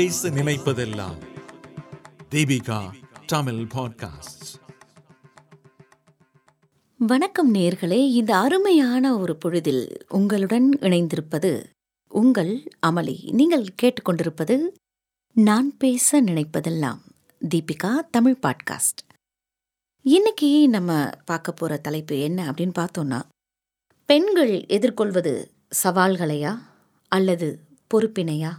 பேச நினைப்பதெல்லாம் தீபிகா தமிழ் பாட்காஸ்ட் வணக்கம் நேர்களே இந்த அருமையான ஒரு பொழுதில் உங்களுடன் இணைந்திருப்பது உங்கள் அமளி. நீங்கள் கேட்டுக்கொண்டிருப்பது நான் பேச நினைப்பதெல்லாம் தீபிகா தமிழ் பாட்காஸ்ட் இன்னைக்கு நம்ம பார்க்க போற தலைப்பு என்ன அப்படின்னு பார்த்தோன்னா பெண்கள் எதிர்கொள்வது சவால்களையா அல்லது பொறுப்பினையா?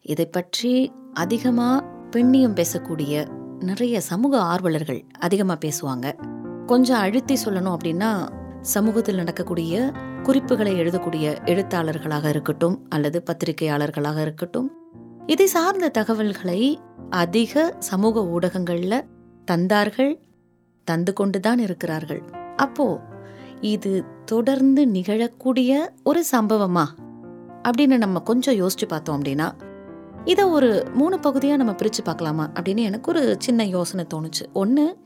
இதை பற்றி அதிகமாக பெண்ணியம் பேசக்கூடிய நிறைய சமூக ஆர்வலர்கள் அதிகமாக பேசுவாங்க. கொஞ்சம் அழுத்தி சொல்லணும் அப்படின்னா சமூகத்தில் நடக்கக்கூடிய குறிப்புகளை எழுதக்கூடிய எழுத்தாளர்களாக இருக்கட்டும் அல்லது பத்திரிகையாளர்களாக இருக்கட்டும் இதை சார்ந்த தகவல்களை அதிக சமூக ஊடகங்களில் தந்தார்கள் தந்து கொண்டு தான் இருக்கிறார்கள். அப்போ இது தொடர்ந்து நிகழக்கூடிய ஒரு சம்பவமா? அப்படின்னு நம்ம கொஞ்சம் யோசிச்சு பார்த்தோம் அப்படின்னா இதை ஒரு மூணு பகுதியாக நம்ம பிரித்து பார்க்கலாமா? அப்படின்னு எனக்கு ஒரு சின்ன யோசனை தோணுச்சு. ஒன்று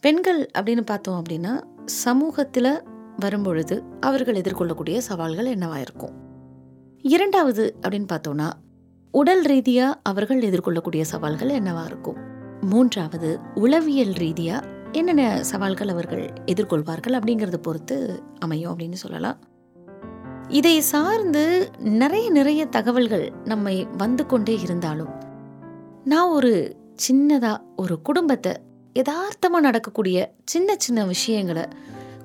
பெண்கள் அப்படின்னு பார்த்தோம் அப்படின்னா சமூகத்தில் வரும்பொழுது அவர்கள் எதிர்கொள்ளக்கூடிய சவால்கள் என்னவாக இருக்கும்? இரண்டாவது அப்படின்னு பார்த்தோன்னா உடல் ரீதியாக அவர்கள் எதிர்கொள்ளக்கூடிய சவால்கள் என்னவாக இருக்கும்? மூன்றாவது உளவியல் ரீதியாக என்னென்ன சவால்கள் அவர்கள் எதிர்கொள்வார்கள் அப்படிங்கிறத பொறுத்து அமையும் அப்படின்னு சொல்லலாம். இதை சார்ந்து நிறைய நிறைய தகவல்கள் நம்மை வந்து கொண்டே இருந்தாலும் நான் ஒரு சின்னதா ஒரு குடும்பத்தை யதார்த்தமாக நடக்கக்கூடிய சின்ன சின்ன விஷயங்களை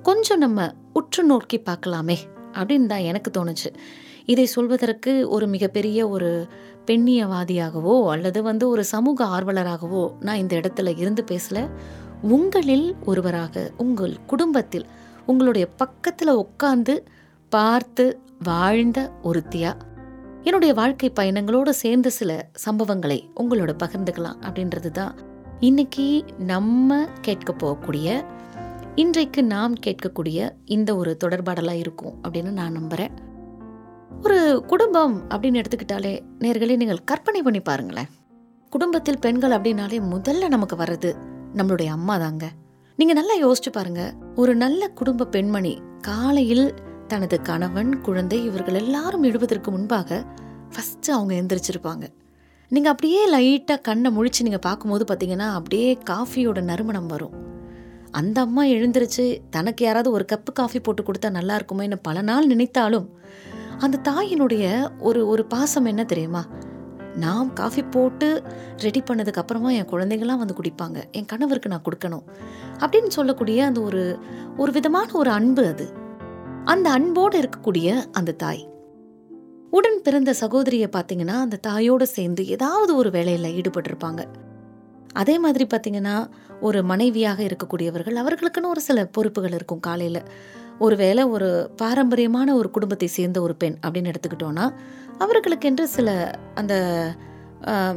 கொஞ்சம் நம்ம உற்று நோக்கி பார்க்கலாமே அப்படின்னு தான் எனக்கு தோணுச்சு. இதை சொல்வதற்கு ஒரு மிகப்பெரிய ஒரு பெண்ணியவாதியாகவோ அல்லது வந்து ஒரு சமூக ஆர்வலராகவோ நான் இந்த இடத்துல இருந்து பேசல. உங்களில் ஒருவராக உங்கள் குடும்பத்தில் உங்களுடைய பக்கத்தில் உட்கார்ந்து பார்த்து வாழ்ந்த ஒருத்தியா? என்னுடைய வாழ்க்கை பயணங்களோடு சேர்ந்த சில சம்பவங்களை உங்களோட பகிர்ந்துக்கலாம் அப்படின்றது தான் இன்னைக்கு நம்ம கேட்க போகக்கூடிய இன்றைக்கு நாம் கேட்கக்கூடிய இந்த ஒரு தொடர்பாடலாக இருக்கும் அப்படின்னு நான் நம்புகிறேன் ஒரு குடும்பம் அப்படின்னு எடுத்துக்கிட்டாலே நேர்களே நீங்கள் கற்பனை பண்ணி பாருங்களேன். குடும்பத்தில் பெண்கள் அப்படின்னாலே முதல்ல நமக்கு வர்றது நம்மளுடைய அம்மா தாங்க நீங்க நல்லா யோசிச்சு பாருங்க. ஒரு நல்ல குடும்ப பெண்மணி காலையில் தனது கணவன் குழந்தை இவர்கள் எல்லாரும் எழுவதற்கு முன்பாக ஃபஸ்ட்டு அவங்க எந்திரிச்சிருப்பாங்க. நீங்கள் அப்படியே லைட்டாக கண்ணை முழிச்சு நீங்கள் பார்க்கும்போது பார்த்தீங்கன்னா அப்படியே காஃபியோட நறுமணம் வரும். அந்த அம்மா எழுந்திருச்சு தனக்கு யாராவது ஒரு கப்பு காஃபி போட்டு கொடுத்தா நல்லா இருக்குமேன்னு பல நாள் நினைத்தாலும் அந்த தாயினுடைய ஒரு ஒரு பாசம் என்ன தெரியுமா? நான் காஃபி போட்டு ரெடி பண்ணதுக்கு அப்புறமா என் குழந்தைங்களாம் வந்து குடிப்பாங்க. என் கணவருக்கு நான் கொடுக்கணும். அப்படின்னு சொல்லக்கூடிய அந்த ஒரு ஒரு விதமான ஒரு அன்பு அது. அந்த அன்போடு இருக்கக்கூடிய அந்த தாய். உடன் பிறந்த சகோதரியை பார்த்தீங்கன்னா அந்த தாயோடு சேர்ந்து ஏதாவது ஒரு வேலையில் ஈடுபட்டிருப்பாங்க. அதே மாதிரி பார்த்தீங்கன்னா ஒரு மனைவியாக இருக்கக்கூடியவர்கள் அவர்களுக்குன்னு ஒரு சில பொறுப்புகள் இருக்கும் காலையில். ஒருவேளை ஒரு பாரம்பரியமான ஒரு குடும்பத்தை சேர்ந்த ஒரு பெண் அப்படின்னு எடுத்துக்கிட்டோன்னா அவர்களுக்கென்று சில அந்த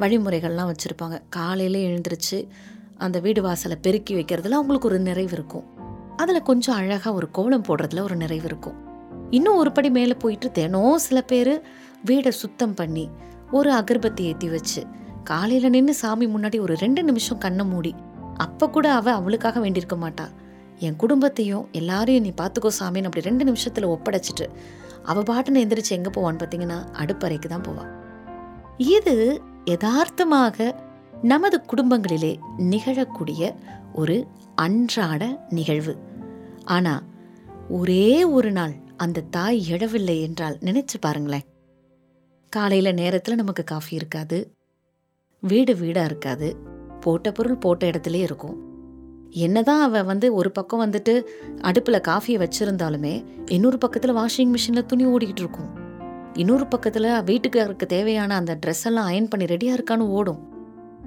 வழிமுறைகள்லாம் வச்சுருப்பாங்க. காலையில் எழுந்திரிச்சு அந்த வீடு வாசலை பெருக்கி வைக்கிறதுல அவங்களுக்கு ஒரு நிறைவு இருக்கும். அதில் கொஞ்சம் அழகாக ஒரு கோலம் போடுறதுல ஒரு நிறைவு இருக்கும். இன்னும் ஒரு படி மேலே போயிட்டு தினம் சில பேர் வீடை சுத்தம் பண்ணி ஒரு அகர்பத்தி ஏற்றி வச்சு காலையில் நின்று சாமி முன்னாடி ஒரு ரெண்டு நிமிஷம் கண்ணை மூடி அப்போ கூட அவள் அவளுக்காக வேண்டியிருக்க மாட்டாள் என் குடும்பத்தையும் எல்லாரையும் நீ பார்த்துக்கோ சாமின்னு அப்படி ரெண்டு நிமிஷத்தில் ஒப்படைச்சிட்டு அவள் பாட்டுன்னு எந்திரிச்சு எங்கே போவான்னு பார்த்தீங்கன்னா அடுப்பறைக்கு தான் போவாள் இது யதார்த்தமாக நமது குடும்பங்களிலே நிகழக்கூடிய ஒரு அன்றாட நிகழ்வு. ஆனா ஒரே ஒரு நாள் அந்த தாய் எழவில்லை என்றால் நினைச்சு பாருங்களேன். காலையில் நேரத்தில் நமக்கு காஃபி இருக்காது வீடு வீடாக இருக்காது போட்ட பொருள் போட்ட இடத்துலே இருக்கும். என்னதான் அவ வந்து ஒரு பக்கம் வந்துட்டு அடுப்பில் காஃபியை வச்சிருந்தாலுமே இன்னொரு பக்கத்தில் வாஷிங் மிஷினில் துணி ஓடிக்கிட்டு இருக்கும். இன்னொரு பக்கத்தில் வீட்டுக்காருக்கு தேவையான அந்த ட்ரெஸ் எல்லாம் அயன் பண்ணி ரெடியாக இருக்கான்னு ஓடும்.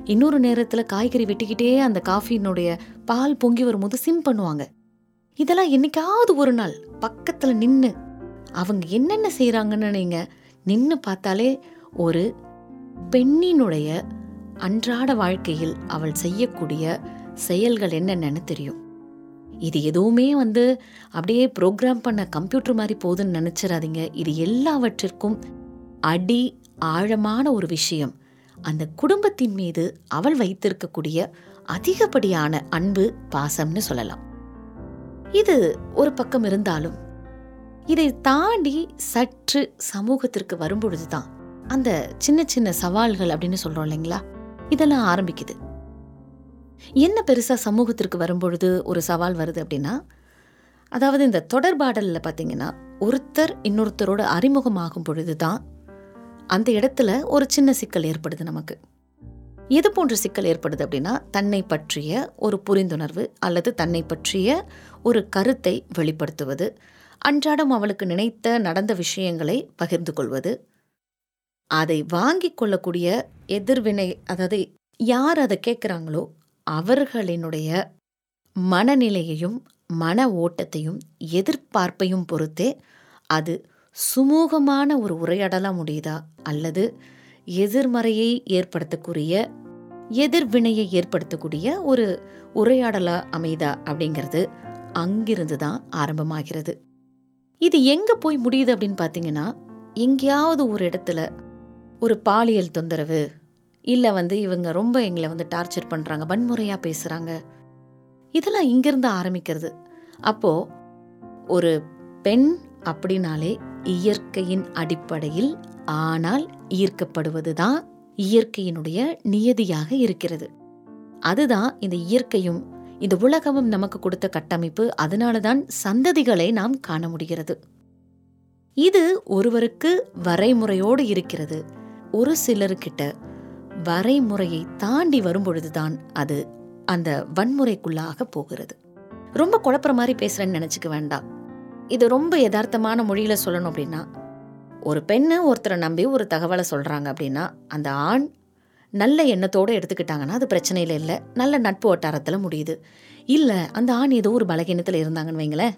இன்னொரு நேரத்தில் காய்கறி வெட்டிக்கிட்டே அந்த காஃபியினுடைய பால் பொங்கி வரும்போது சிம் பண்ணுவாங்க. இதெல்லாம் என்னைக்காவது ஒரு நாள் பக்கத்தில் நின்று அவங்க என்னென்ன செய்கிறாங்கன்னு நீங்க நின்று பார்த்தாலே ஒரு பெண்ணினுடைய அன்றாட வாழ்க்கையில் அவள் செய்யக்கூடிய செயல்கள் என்னென்னு தெரியும். இது எதுவுமே வந்து அப்படியே ப்ரோக்ராம் பண்ண கம்ப்யூட்டர் மாதிரி போகுதுன்னு நினச்சிடாதீங்க இது எல்லாவற்றிற்கும் அடி ஆழமான ஒரு விஷயம். அந்த குடும்பத்தின் மீது அவள் வைத்திருக்கக்கூடிய அதிகப்படியான அன்பு பாசம்னு சொல்லலாம். இது ஒரு பக்கம் இருந்தாலும் இதை தாண்டி சற்று சமூகத்திற்கு வரும்பொழுதுதான் அந்த சின்ன சின்ன சவால்கள் அப்படின்னு சொல்றோம் இல்லைங்களா? இதெல்லாம் ஆரம்பிக்குது. என்ன பெருசா சமூகத்திற்கு வரும்பொழுது ஒரு சவால் வருது அப்படின்னா அதாவது இந்த தொடர்பாடலில் பார்த்தீங்கன்னா ஒருத்தர் இன்னொருத்தரோட அறிமுகமாகும் பொழுது தான் அந்த இடத்துல ஒரு சின்ன சிக்கல் ஏற்படுது நமக்கு. எது போன்ற சிக்கல் ஏற்படுது அப்படின்னா தன்னை பற்றிய ஒரு புரிந்துணர்வு அல்லது தன்னை பற்றிய ஒரு கருத்தை வெளிப்படுத்துவது அன்றாடம் அவளுக்கு நினைத்த நடந்த விஷயங்களை பகிர்ந்து கொள்வது அதை வாங்கிக் கொள்ளக்கூடிய எதிர்வினை அதாவது யார் அதை கேட்குறாங்களோ அவர்களினுடைய மனநிலையையும் மன ஓட்டத்தையும் எதிர்பார்ப்பையும் பொறுத்தே அது சுமூகமான ஒரு உரையாடலாக முடியுதா? அல்லது எதிர்மறையை ஏற்படுத்தக்கூடிய எதிர்வினையை ஏற்படுத்தக்கூடிய ஒரு உரையாடலா அமைதா அப்படிங்கிறது அங்கிருந்து தான் ஆரம்பமாகிறது. இது எங்க போய் முடியுது அப்படின்னு பார்த்தீங்கன்னா எங்கேயாவது ஒரு இடத்துல ஒரு பாலியல் தொந்தரவு இல்லை வந்து இவங்க ரொம்ப எங்களை வந்து டார்ச்சர் பண்ணுறாங்க வன்முறையாக பேசுகிறாங்க இதெல்லாம் இங்கிருந்து ஆரம்பிக்கிறது. அப்போ ஒரு பெண் அப்படின்னாலே இயற்கையின் அடிப்படையில் ஆனால் ஈர்க்கப்படுவது தான் இயற்கையினுடைய நியதியாக இருக்கிறது. அதுதான் இந்த இயற்கையும் இந்த உலகமும் நமக்கு கொடுத்த கட்டமைப்பு. அதனால தான் சந்ததிகளை நாம் காண முடிகிறது. இது ஒருவருக்கு வரைமுறையோடு இருக்கிறது. ஒரு சிலருக்கிட்ட வரைமுறையை தாண்டி வரும்பொழுதுதான் அது அந்த வன்முறைக்குள்ளாக போகிறது. ரொம்ப குழப்புற மாதிரி பேசுறேன்னு நினைச்சுக்க வேண்டாம். இது ரொம்ப யதார்த்தமான மொழியில சொல்லணும் அப்படின்னா ஒரு பெண்ணை ஒருத்தரை நம்பி ஒரு தகவலை சொல்கிறாங்க அப்படின்னா அந்த ஆண் நல்ல எண்ணத்தோடு எடுத்துக்கிட்டாங்கன்னா அது பிரச்சனையில் இல்லை. நல்ல நட்பு வட்டாரத்தில் முடியுது. இல்லை அந்த ஆண் ஏதோ ஒரு பலகீனத்தில் இருந்தாங்கன்னு வைங்களேன்.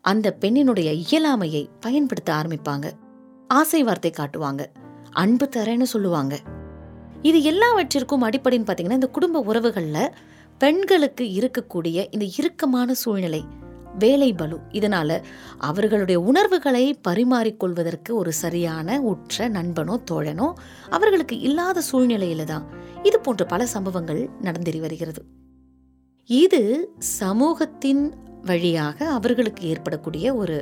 அந்த பெண்ணினுடைய இயலாமையை பயன்படுத்த ஆரம்பிப்பாங்க. ஆசை வார்த்தை காட்டுவாங்க. அன்பு தரேன்னு சொல்லுவாங்க. இது எல்லாவற்றிற்கும் அடிப்படைன்னு பார்த்தீங்கன்னா இந்த குடும்ப உறவுகளில் பெண்களுக்கு இருக்கக்கூடிய இந்த இறுக்கமான சூழ்நிலை வேலை பலு. இதனால் அவர்களுடைய உணர்வுகளை பரிமாறிக்கொள்வதற்கு ஒரு சரியான உற்ற நண்பனோ தோழனோ அவர்களுக்கு இல்லாத சூழ்நிலையில தான் இது போன்ற பல சம்பவங்கள் நடந்தேறி வருகிறது. இது சமூகத்தின் வழியாக அவர்களுக்கு ஏற்படக்கூடிய ஒரு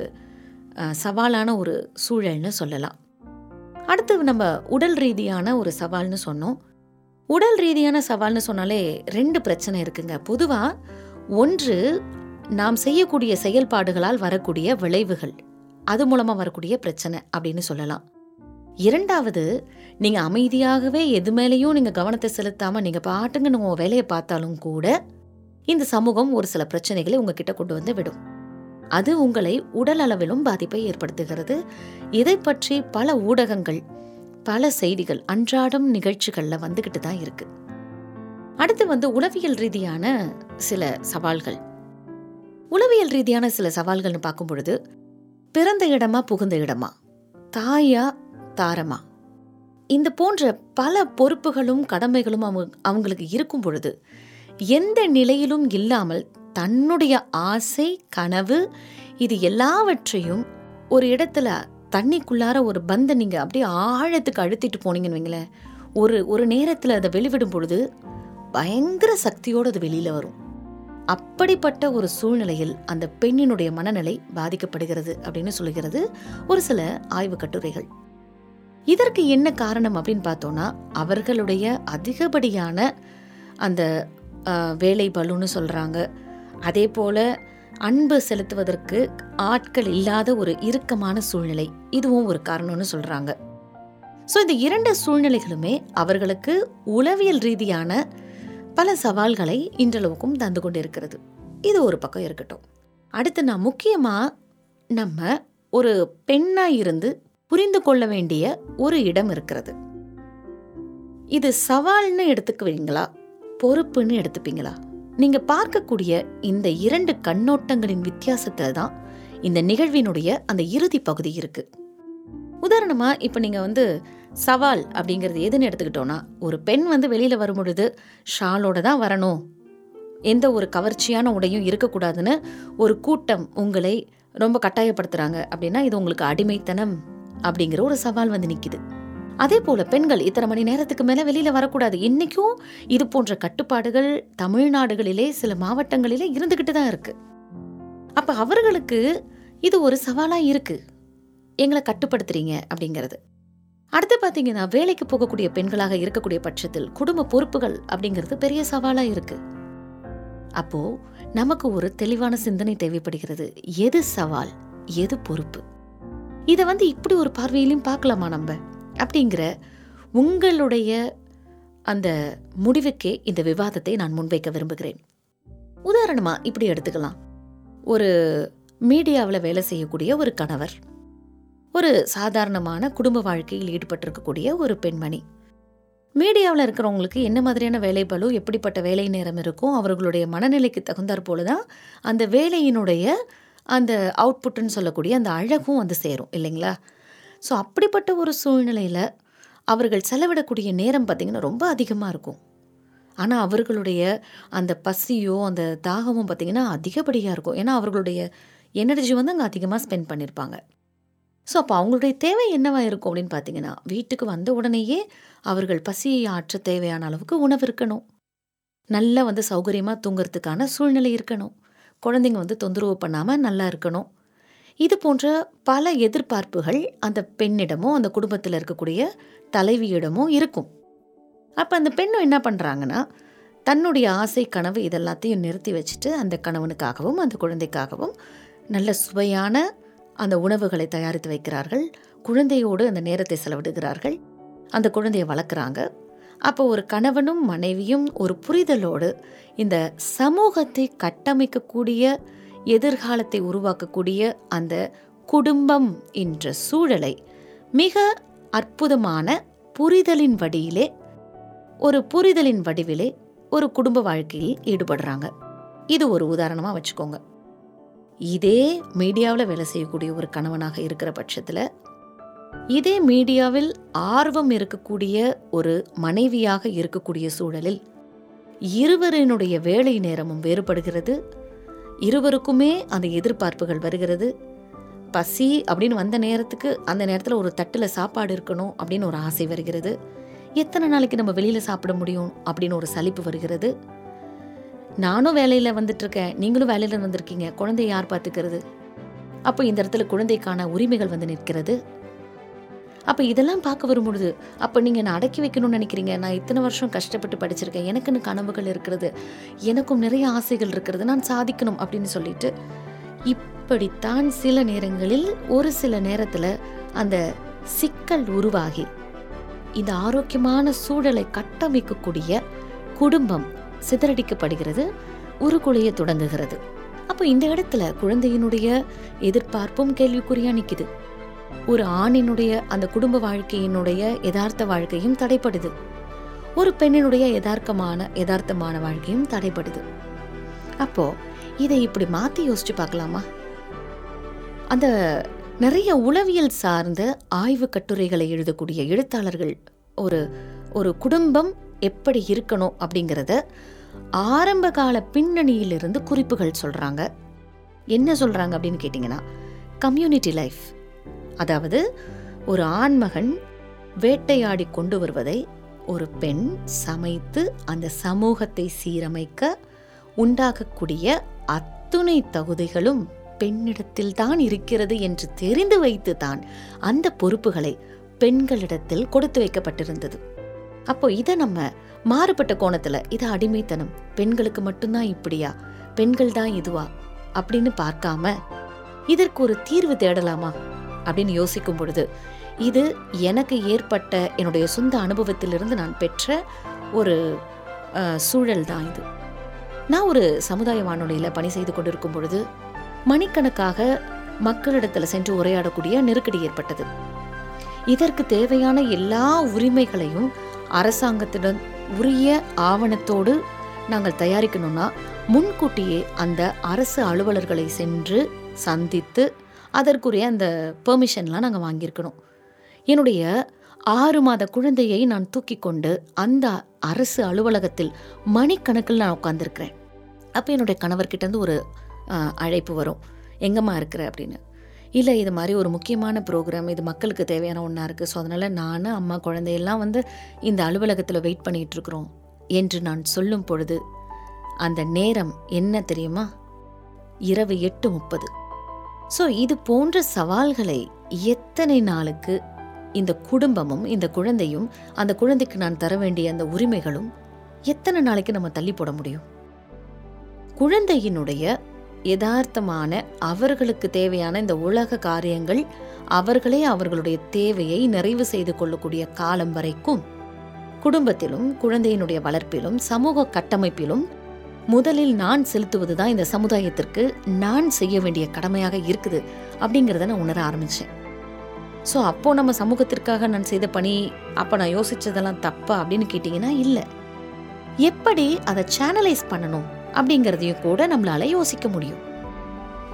சவாலான ஒரு சூழல்னு சொல்லலாம். அடுத்து நம்ம உடல் ரீதியான ஒரு சவால்னு சொன்னோம். உடல் ரீதியான சவால்னு சொன்னாலே ரெண்டு பிரச்சனை இருக்குங்க. பொதுவாக ஒன்று நாம் செய்யக்கூடிய செயல்பாடுகளால் வரக்கூடிய விளைவுகள். அது மூலமாக வரக்கூடிய பிரச்சனை அப்படின்னு சொல்லலாம். இரண்டாவது நீங்கள் அமைதியாகவே எது மேலேயும் நீங்கள் கவனத்தை செலுத்தாமல் நீங்கள் பாட்டுங்க உங்கள் வேலையை பார்த்தாலும் கூட இந்த சமூகம் ஒரு சில பிரச்சனைகளை உங்ககிட்ட கொண்டு வந்து விடும். அது உங்களை உடல் அளவிலும் பாதிப்பை ஏற்படுத்துகிறது. இதை பற்றி பல ஊடகங்கள் பல செய்திகள் அன்றாடம் நிகழ்ச்சிகளில் வந்துக்கிட்டு தான் இருக்கு. அடுத்து வந்து உளவியல் ரீதியான சில சவால்கள். உளவியல் ரீதியான சில சவால்கள்னு பார்க்கும் பொழுது பிறந்த இடமா புகுந்த இடமா? தாயா தாரமா? இந்த போன்ற பல பொறுப்புகளும் கடமைகளும் அவங்க அவங்களுக்கு இருக்கும் பொழுது எந்த நிலையிலும் இல்லாமல் தன்னுடைய ஆசை கனவு இது எல்லாவற்றையும் ஒரு இடத்துல தண்ணிக்குள்ளார ஒரு பந்தை நீங்கள் அப்படியே ஆழத்துக்கு அழுத்திட்டு போனீங்கன்னு வைங்களேன் ஒரு ஒரு நேரத்தில் அதை வெளிவிடும் பொழுது பயங்கர சக்தியோடு அது வெளியில் வரும். அப்படிப்பட்ட ஒரு சூழ்நிலையில் அந்த பெண்ணினுடைய மனநிலை பாதிக்கப்படுகிறது அப்படின்னு சொல்லுகிறது ஒரு சில ஆய்வு கட்டுரைகள். இதற்கு என்ன காரணம் அப்படின்னு பார்த்தோன்னா அவர்களுடைய அதிகப்படியான அந்த வேலை பலுன்னு சொல்கிறாங்க அதே போல அன்பு செலுத்துவதற்கு ஆட்கள் இல்லாத ஒரு இறுக்கமான சூழ்நிலை. இதுவும் ஒரு காரணம்னு சொல்கிறாங்க ஸோ இந்த இரண்டு சூழ்நிலைகளுமே அவர்களுக்கு உளவியல் ரீதியான பல சவால்களை இன்றளவுக்கும் தந்து கொண்டு இருக்கிறது இது ஒரு பக்கம் இருக்கட்டும். அடுத்து நான் முக்கியமாக நம்ம ஒரு பெண்ணாக இருந்து புரிந்து கொள்ள வேண்டிய ஒரு இடம் இருக்கிறது. இது சவால்னு எடுத்துக்குவீங்களா? பொறுப்புன்னு எடுத்துப்பீங்களா? நீங்கள் பார்க்கக்கூடிய இந்த இரண்டு கண்ணோட்டங்களின் வித்தியாசத்தில் தான் இந்த நிகழ்வினுடைய அந்த இறுதி பகுதி இருக்குது உதாரணமாக இப்போ நீங்கள் வந்து சவால் அப்படிங்கிறது எதுன்னு எடுத்துக்கிட்டோம்னா ஒரு பெண் வந்து வெளியில் வரும்பொழுது ஷாலோட தான் வரணும். எந்த ஒரு கவர்ச்சியான உடையும் இருக்கக்கூடாதுன்னு ஒரு கூட்டம் உங்களை ரொம்ப கட்டாயப்படுத்துகிறாங்க அப்படின்னா இது உங்களுக்கு அடிமைத்தனம் அப்படிங்கிற ஒரு சவால் வந்து நிற்கிது அதே போல பெண்கள் இத்தனை மணி நேரத்துக்கு மேலே வெளியில் வரக்கூடாது. இன்றைக்கும் இது போன்ற கட்டுப்பாடுகள் தமிழ்நாடுகளிலே சில மாவட்டங்களிலே இருந்துக்கிட்டு தான் இருக்குது அப்போ அவர்களுக்கு இது ஒரு சவாலாக இருக்குது எங்களை கட்டுப்படுத்துறீங்க அப்படிங்கிறது. அடுத்து பார்த்தீங்கன்னா வேலைக்கு போகக்கூடிய பெண்களாக இருக்கக்கூடிய பட்சத்தில் குடும்ப பொறுப்புகள் அப்படிங்கிறது பெரிய சவாலா இருக்கு. அப்போ நமக்கு ஒரு தெளிவான சிந்தனை தேவைப்படுகிறது. எது சவால்? எது பொறுப்பு? இதை வந்து இப்படி ஒரு பார்வையிலையும் பார்க்கலாமா நம்ம? அப்படிங்கிற உங்களுடைய அந்த முடிவுக்கே இந்த விவாதத்தை நான் முன்வைக்க விரும்புகிறேன். உதாரணமா இப்படி எடுத்துக்கலாம். ஒரு மீடியாவில் வேலை செய்யக்கூடிய ஒரு கணவர். ஒரு சாதாரணமான குடும்ப வாழ்க்கையில் ஈடுபட்டிருக்கக்கூடிய ஒரு பெண்மணி. மீடியாவில் இருக்கிறவங்களுக்கு என்ன மாதிரியான வேலை பளு எப்படிப்பட்ட வேலை நேரம் இருக்கும் அவர்களுடைய மனநிலைக்கு தகுந்தாற் போல தான் அந்த வேலையினுடைய அந்த அவுட்புட்டுன்னு சொல்லக்கூடிய அந்த அழகும் வந்து சேரும் இல்லைங்களா? ஸோ அப்படிப்பட்ட ஒரு சூழ்நிலையில் அவர்கள் செலவிடக்கூடிய நேரம் பார்த்திங்கன்னா ரொம்ப அதிகமாக இருக்கும். ஆனால் அவர்களுடைய அந்த பசியோ அந்த தாகமும் பார்த்திங்கன்னா அதிகப்படியாக இருக்கும். ஏன்னா அவர்களுடைய எனர்ஜி வந்து அங்கே அதிகமாக ஸ்பெண்ட் பண்ணியிருப்பாங்க ஸோ அப்போ அவங்களுடைய தேவை என்னவாக இருக்கும் அப்படின்னு பார்த்தீங்கன்னா வீட்டுக்கு வந்த உடனேயே அவர்கள் பசியை ஆற்ற தேவையான அளவுக்கு உணவு இருக்கணும். நல்லா வந்து சௌகரியமாக தூங்குறதுக்கான சூழ்நிலை இருக்கணும். குழந்தைங்க வந்து தொந்தரவு பண்ணாமல் நல்லா இருக்கணும். இது போன்ற பல எதிர்பார்ப்புகள் அந்த பெண்ணிடமோ அந்த குடும்பத்தில் இருக்கக்கூடிய தலைவியிடமோ இருக்கும். அப்போ அந்த பெண்ணும் என்ன பண்ணுறாங்கன்னா தன்னுடைய ஆசை கனவு இதெல்லாத்தையும் நிறுத்தி வச்சுட்டு அந்த கணவனுக்காகவும் அந்த குழந்தைக்காகவும் நல்ல சுவையான அந்த உணவுகளை தயாரித்து வைக்கிறார்கள். குழந்தையோடு அந்த நேரத்தை செலவிடுகிறார்கள். அந்த குழந்தையை வளர்க்குறாங்க. அப்போ ஒரு கணவனும் மனைவியும் ஒரு புரிதலோடு இந்த சமூகத்தை கட்டமைக்கக்கூடிய எதிர்காலத்தை உருவாக்கக்கூடிய அந்த குடும்பம் என்ற சூழலை மிக அற்புதமான புரிதலின் வடியிலே ஒரு புரிதலின் வடிவிலே ஒரு குடும்ப வாழ்க்கையில் ஈடுபடுறாங்க. இது ஒரு உதாரணமாக வச்சுக்கோங்க. இதே மீடியாவில் வேலை செய்யக்கூடிய ஒரு கணவனாக இருக்கிற பட்சத்தில் இதே மீடியாவில் ஆர்வம் இருக்கக்கூடிய ஒரு மனைவியாக இருக்கக்கூடிய சூழலில் இருவரினுடைய வேலை நேரமும் வேறுபடுகிறது. இருவருக்குமே அந்த எதிர்பார்ப்புகள் வருகிறது. பசி அப்படின்னு வந்த நேரத்துக்கு அந்த நேரத்தில் ஒரு தட்டில் சாப்பாடு இருக்கணும் அப்படின்னு ஒரு ஆசை வருகிறது. எத்தனை நாளைக்கு நம்ம வெளியில் சாப்பிட முடியும் அப்படின்னு ஒரு சலிப்பு வருகிறது. நானும் வேலையில் வந்துட்டுருக்கேன். நீங்களும் வேலையில் வந்திருக்கீங்க. குழந்தைய யார் பார்த்துக்கிறது? அப்போ இந்த இடத்துல குழந்தைக்கான உரிமைகள் வந்து நிற்கிறது. அப்போ இதெல்லாம் பார்க்க வரும்பொழுது அப்போ நீங்கள் நான் அடக்கி வைக்கணும்னு நினைக்கிறீங்க. நான் இத்தனை வருஷம் கஷ்டப்பட்டு படிச்சிருக்கேன். எனக்குன்னு கனவுகள் இருக்கிறது. எனக்கும் நிறைய ஆசைகள் இருக்கிறது. நான் சாதிக்கணும் அப்படின்னு சொல்லிட்டு இப்படித்தான் சில நேரங்களில் ஒரு சில நேரத்தில் அந்த சிக்கல் உருவாகி இந்த ஆரோக்கியமான சூழலை கட்டமைக்கக்கூடிய குடும்பம் சிதறடிக்கப்படுகிறது உருக்குலைய தொடங்குகிறது. அப்போ இந்த இடத்துல குழந்தையினுடைய எதிர்பார்ப்பும் கேள்விக்குறியா நிக்குது. ஒரு ஆணினுடைய அந்த குடும்ப வாழ்க்கையினுடைய யதார்த்த வாழ்க்கையும் தடைப்படுது ஒரு பெண்ணினுடைய யதார்த்தமான யதார்த்தமான வாழ்க்கையும் தடைப்படுது அப்போ இதை இப்படி மாத்தி யோசிச்சு பார்க்கலாமா? அந்த நிறைய உளவியல் சார்ந்த ஆய்வு கட்டுரைகளை எழுதக்கூடிய எழுத்தாளர்கள் ஒரு ஒரு குடும்பம் எப்படி இருக்கணும் அப்படிங்கிறத ஆரம்ப கால பின்னணியிலிருந்து குறிப்புகள் சொல்கிறாங்க என்ன சொல்கிறாங்க அப்படின்னு கேட்டிங்கன்னா கம்யூனிட்டி லைஃப் அதாவது ஒரு ஆண்மகன் வேட்டையாடி கொண்டு வருவதை ஒரு பெண் சமைத்து அந்த சமூகத்தை சீரமைக்க உண்டாகக்கூடிய அத்துணை தகுதிகளும் பெண்ணிடத்தில் தான் இருக்கிறது என்று தெரிந்து வைத்து தான் அந்த பொறுப்புகளை பெண்களிடத்தில் கொடுத்து வைக்கப்பட்டிருந்தது. அப்போ இதை நம்ம மாறுபட்ட கோணத்துல இது அடிமைத்தனம். பெண்களுக்கு மட்டும்தான் இப்படியா? பெண்கள் தான் இதுவா? அப்படின்னு பார்க்காம இதற்கு ஒரு தீர்வு தேடலாமா? அப்படின்னு யோசிக்கும் பொழுது இது எனக்கு ஏற்பட்ட என்னுடைய சொந்த அனுபவத்திலிருந்து நான் பெற்ற ஒரு சூழல் தான் இது. நான் ஒரு சமுதாய வானொலியில் பணி செய்து கொண்டிருக்கும் பொழுது மணிக்கணக்காக மக்களிடத்தில் சென்று உரையாடக்கூடிய நெருக்கடி ஏற்பட்டது. இதற்கு தேவையான எல்லா உரிமைகளையும் அரசாங்கத்திடம் உரிய ஆவணத்தோடு நாங்கள் தயாரிக்கணும்னா முன்கூட்டியே அந்த அரசு அலுவலர்களை சென்று சந்தித்து அதற்குரிய அந்த பெர்மிஷன்லாம் நாங்கள் வாங்கியிருக்கணும். என்னுடைய ஆறு மாத குழந்தையை நான் தூக்கி கொண்டு அந்த அரசு அலுவலகத்தில் மணிக்கணக்கில் நான் உட்காந்துருக்கிறேன் அப்போ என்னுடைய கணவர்கிட்ட இருந்து ஒரு அழைப்பு வரும். எங்கம்மா இருக்கிற? அப்படின்னு. இல்லை இது மாதிரி ஒரு முக்கியமான ப்ரோக்ராம் இது மக்களுக்கு தேவையான ஒன்றா இருக்குது ஸோ அதனால் நான் அம்மா குழந்தையெல்லாம் வந்து இந்த அலுவலகத்தில் வெயிட் பண்ணிகிட்ருக்குறோம் என்று நான் சொல்லும் பொழுது அந்த நேரம் என்ன தெரியுமா? இரவு எட்டு முப்பது. ஸோ இது போன்ற சவால்களை எத்தனை நாளுக்கு இந்த குடும்பமும் இந்த குழந்தையும் அந்த குழந்தைக்கு நான் தர வேண்டிய அந்த உரிமைகளும் எத்தனை நாளைக்கு நம்ம தள்ளி போட முடியும்? குழந்தையினுடைய யதார்த்தமான அவர்களுக்கு தேவையான இந்த உலக காரியங்கள் அவர்களே அவர்களுடைய தேவையை நிறைவு செய்து கொள்ளக்கூடிய காலம் வரைக்கும் குடும்பத்திலும் குழந்தையினுடைய வளர்ப்பிலும் சமூக கட்டமைப்பிலும் முதலில் நான் செலுத்துவது தான் இந்த சமுதாயத்திற்கு நான் செய்ய வேண்டிய கடமையாக இருக்குது அப்படிங்கிறத நான் உணர ஆரம்பிச்சேன். ஸோ அப்போ நம்ம சமூகத்திற்காக நான் செய்த பணி அப்போ நான் யோசிச்சதெல்லாம் தப்பா அப்படின்னு கேட்டிங்கன்னா இல்லை. எப்படி அதை சேனலைஸ் பண்ணணும்? அப்படிங்கிறதையும் கூட நம்மளால யோசிக்க முடியும்.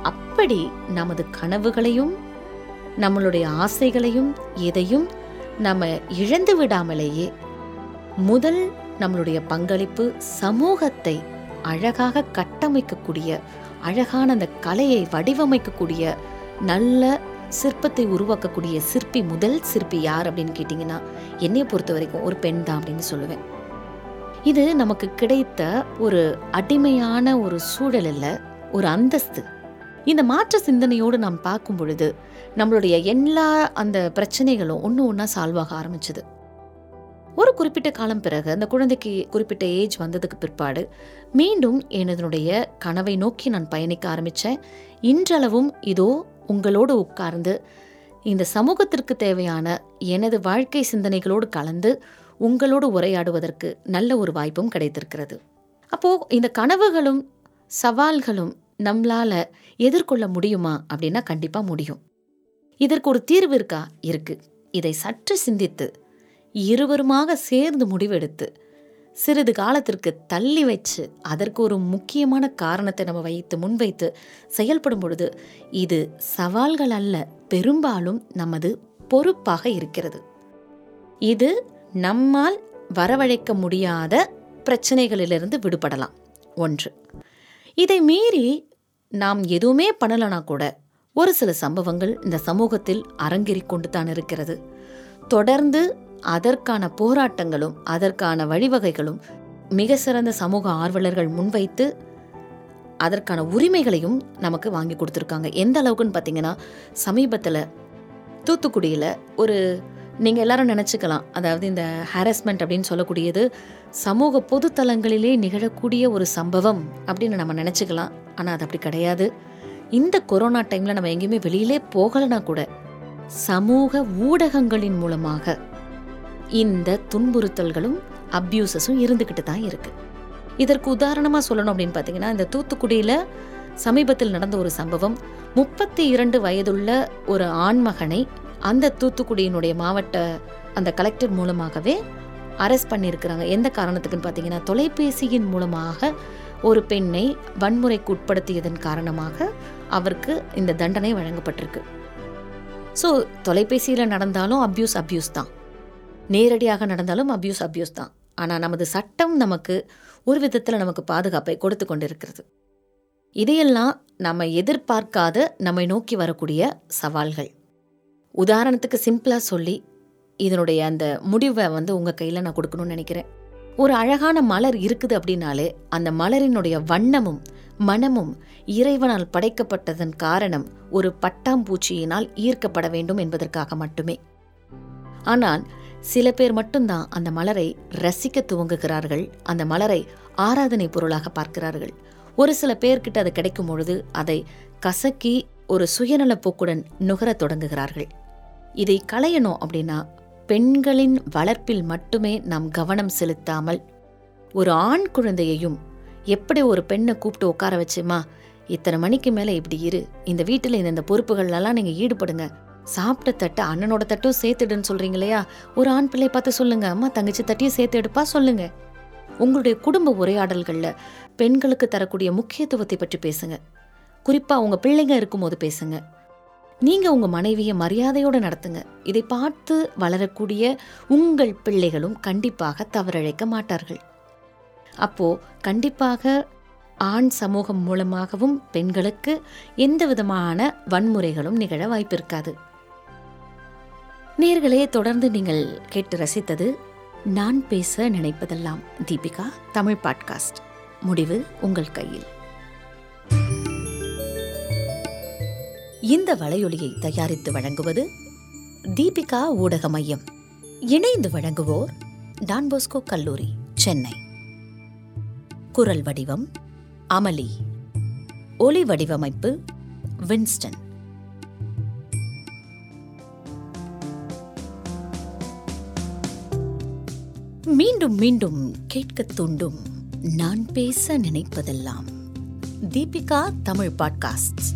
அப்படி நமது கனவுகளையும் நம்மளுடைய ஆசைகளையும் எதையும் நம்ம இழந்து விடாமலேயே முதல் நம்மளுடைய பங்களிப்பு சமூகத்தை அழகாக கட்டமைக்கக்கூடிய அழகான அந்த கலையை வடிவமைக்கக்கூடிய நல்ல சிற்பத்தை உருவாக்கக்கூடிய சிற்பி முதல் சிற்பி யார் அப்படின்னு கேட்டிங்கன்னா என்னையை பொறுத்த வரைக்கும் ஒரு பெண் தான் அப்படின்னு சொல்லுவேன். இது நமக்கு கிடைத்த ஒரு அடிமையான ஒரு சூழல் ஒரு அந்தஸ்து. இந்த மாற்ற சிந்தனையோடு நாம் பார்க்கும் பொழுது நம்மளுடைய எல்லா அந்த பிரச்சனைகளும் ஒன்று ஒன்றா சால்வ் ஆக ஆரம்பிச்சது. ஒரு குறிப்பிட்ட காலம் பிறகு அந்த குழந்தைக்கு குறிப்பிட்ட ஏஜ் வந்ததுக்கு பிற்பாடு மீண்டும் எனதனுடைய கனவை நோக்கி நான் பயணிக்க ஆரம்பித்தேன் இன்றளவும் இதோ உங்களோடு உட்கார்ந்து இந்த சமூகத்திற்கு தேவையான எனது வாழ்க்கை சிந்தனைகளோடு கலந்து உங்களோடு உரையாடுவதற்கு நல்ல ஒரு வாய்ப்பும் கிடைத்திருக்கிறது. அப்போது இந்த கனவுகளும் சவால்களும் நம்மளால் எதிர்கொள்ள முடியுமா அப்படின்னா கண்டிப்பாக முடியும். இதற்கு ஒரு தீர்வு இருக்கா? இருக்கு. இதை சற்று சிந்தித்து இருவருமாக சேர்ந்து முடிவெடுத்து சிறிது காலத்திற்கு தள்ளி வச்சு அதற்கு ஒரு முக்கியமான காரணத்தை நம்ம வைத்து முன்வைத்து செயல்படும் பொழுது இது சவால்கள் அல்ல பெரும்பாலும் நமது பொறுப்பாக இருக்கிறது. இது நம்மால் வரவழைக்க முடியாத பிரச்சனைகளிலிருந்து விடுபடலாம். ஒன்று. இதை மீறி நாம் எதுவுமே பண்ணலனா கூட ஒரு சில சம்பவங்கள் இந்த சமூகத்தில் அரங்கேறிக் கொண்டு தான் இருக்கிறது. தொடர்ந்து அதற்கான போராட்டங்களும் அதற்கான வழிவகைகளும் மிக சிறந்த சமூக ஆர்வலர்கள் முன்வைத்து அதற்கான உரிமைகளையும் நமக்கு வாங்கி கொடுத்துருக்காங்க. எந்த அளவுக்குன்னு பார்த்தீங்கன்னா சமீபத்தில் தூத்துக்குடியில் ஒரு நீங்கள் எல்லாரும் நினச்சிக்கலாம். அதாவது இந்த ஹாரஸ்மெண்ட் அப்படின்னு சொல்லக்கூடியது சமூக பொதுத்தலங்களிலே நிகழக்கூடிய ஒரு சம்பவம் அப்படின்னு நம்ம நினச்சிக்கலாம். ஆனால் அது அப்படி கிடையாது. இந்த கொரோனா டைமில் நம்ம எங்கேயுமே வெளியிலே போகலைன்னா கூட சமூக ஊடகங்களின் மூலமாக இந்த துன்புறுத்தல்களும் அப்யூசஸும் இருந்துக்கிட்டு தான் இருக்குது இதற்கு உதாரணமாக சொல்லணும் அப்படின்னு பார்த்தீங்கன்னா இந்த தூத்துக்குடியில் சமீபத்தில் நடந்த ஒரு சம்பவம். முப்பத்தி இரண்டு வயதுள்ள ஒரு ஆண்மகனை அந்த தூத்துக்குடியினுடைய மாவட்ட அந்த கலெக்டர் மூலமாகவே அரெஸ்ட் பண்ணியிருக்கிறாங்க. எந்த காரணத்துக்குன்னு பார்த்தீங்கன்னா தொலைபேசியின் மூலமாக ஒரு பெண்ணை வன்முறைக்கு உட்படுத்தியதன் காரணமாக அவருக்கு இந்த தண்டனை வழங்கப்பட்டிருக்கு. ஸோ தொலைபேசியில் நடந்தாலும் அப்யூஸ் அப்யூஸ் தான். நேரடியாக நடந்தாலும் அப்யூஸ் அப்யூஸ் தான். ஆனால் நமது சட்டம் நமக்கு ஒரு விதத்தில் நமக்கு பாதுகாப்பை கொடுத்து கொண்டிருக்கிறது. இதையெல்லாம் நம்ம எதிர்பார்க்காத நம்மை நோக்கி வரக்கூடிய சவால்கள். உதாரணத்துக்கு சிம்பிளாக சொல்லி இதனுடைய அந்த முடிவை வந்து உங்கள் கையில் நான் கொடுக்கணும்னு நினைக்கிறேன். ஒரு அழகான மலர் இருக்குது அப்படின்னாலே அந்த மலரினுடைய வண்ணமும் மனமும் இறைவனால் படைக்கப்பட்டதன் காரணம் ஒரு பட்டாம்பூச்சியினால் ஈர்க்கப்பட வேண்டும் என்பதற்காக மட்டுமே. ஆனால் சில பேர் மட்டும்தான் அந்த மலரை ரசிக்க துவங்குகிறார்கள் அந்த மலரை ஆராதனை பொருளாக பார்க்கிறார்கள். ஒரு சில பேர்கிட்ட அது கிடைக்கும் பொழுது அதை கசக்கி ஒரு சுயநல போக்குடன் நுகரத் தொடங்குகிறார்கள். இதை களையணும் அப்படின்னா பெண்களின் வளர்ப்பில் மட்டுமே நாம் கவனம் செலுத்தாமல் ஒரு ஆண் குழந்தையையும் எப்படி ஒரு பெண்ணை கூப்பிட்டு உட்கார வச்சுமா இத்தனை மணிக்கு மேலே இப்படி இரு. இந்த வீட்டில் இந்தந்த பொறுப்புகள்லாம் நீங்கள் ஈடுபடுங்க. சாப்பிட்ட தட்டை அண்ணனோட தட்டும் சேர்த்துடுன்னு சொல்கிறீங்க இல்லையா ஒரு ஆண் பிள்ளை பார்த்து சொல்லுங்க. அம்மா தங்கச்சி தட்டியும் சேர்த்து எடுப்பா சொல்லுங்க. உங்களுடைய குடும்ப உரையாடல்களில் பெண்களுக்கு தரக்கூடிய முக்கியத்துவத்தை பற்றி பேசுங்க. குறிப்பாக உங்கள் பிள்ளைங்க இருக்கும்போது பேசுங்க. நீங்கள் உங்கள் மனைவியை மரியாதையோடு நடத்துங்க. இதை பார்த்து வளரக்கூடிய உங்கள் பிள்ளைகளும் கண்டிப்பாக தவறிழைக்க மாட்டார்கள். அப்போ கண்டிப்பாக ஆண் சமூகம் மூலமாகவும் பெண்களுக்கு எந்த விதமான வன்முறைகளும் நிகழ வாய்ப்பிருக்காது. நேர்களே தொடர்ந்து நீங்கள் கேட்டு ரசித்தது நான் பேச நினைப்பதெல்லாம் தீபிகா தமிழ் பாட்காஸ்ட். முடிவு உங்கள் கையில். இந்த வலையொலியை தயாரித்து வழங்குவது தீபிகா ஊடக மையம். இணைந்து வழங்குவோர் டான்போஸ்கோ கல்லூரி சென்னை. குரல் வடிவம் அமளி. ஒலி வடிவமைப்பு வின்ஸ்டன். மீண்டும் மீண்டும் கேட்கத் தூண்டும் நான் பேச நினைப்பதெல்லாம் தீபிகா தமிழ் பாட்காஸ்ட்.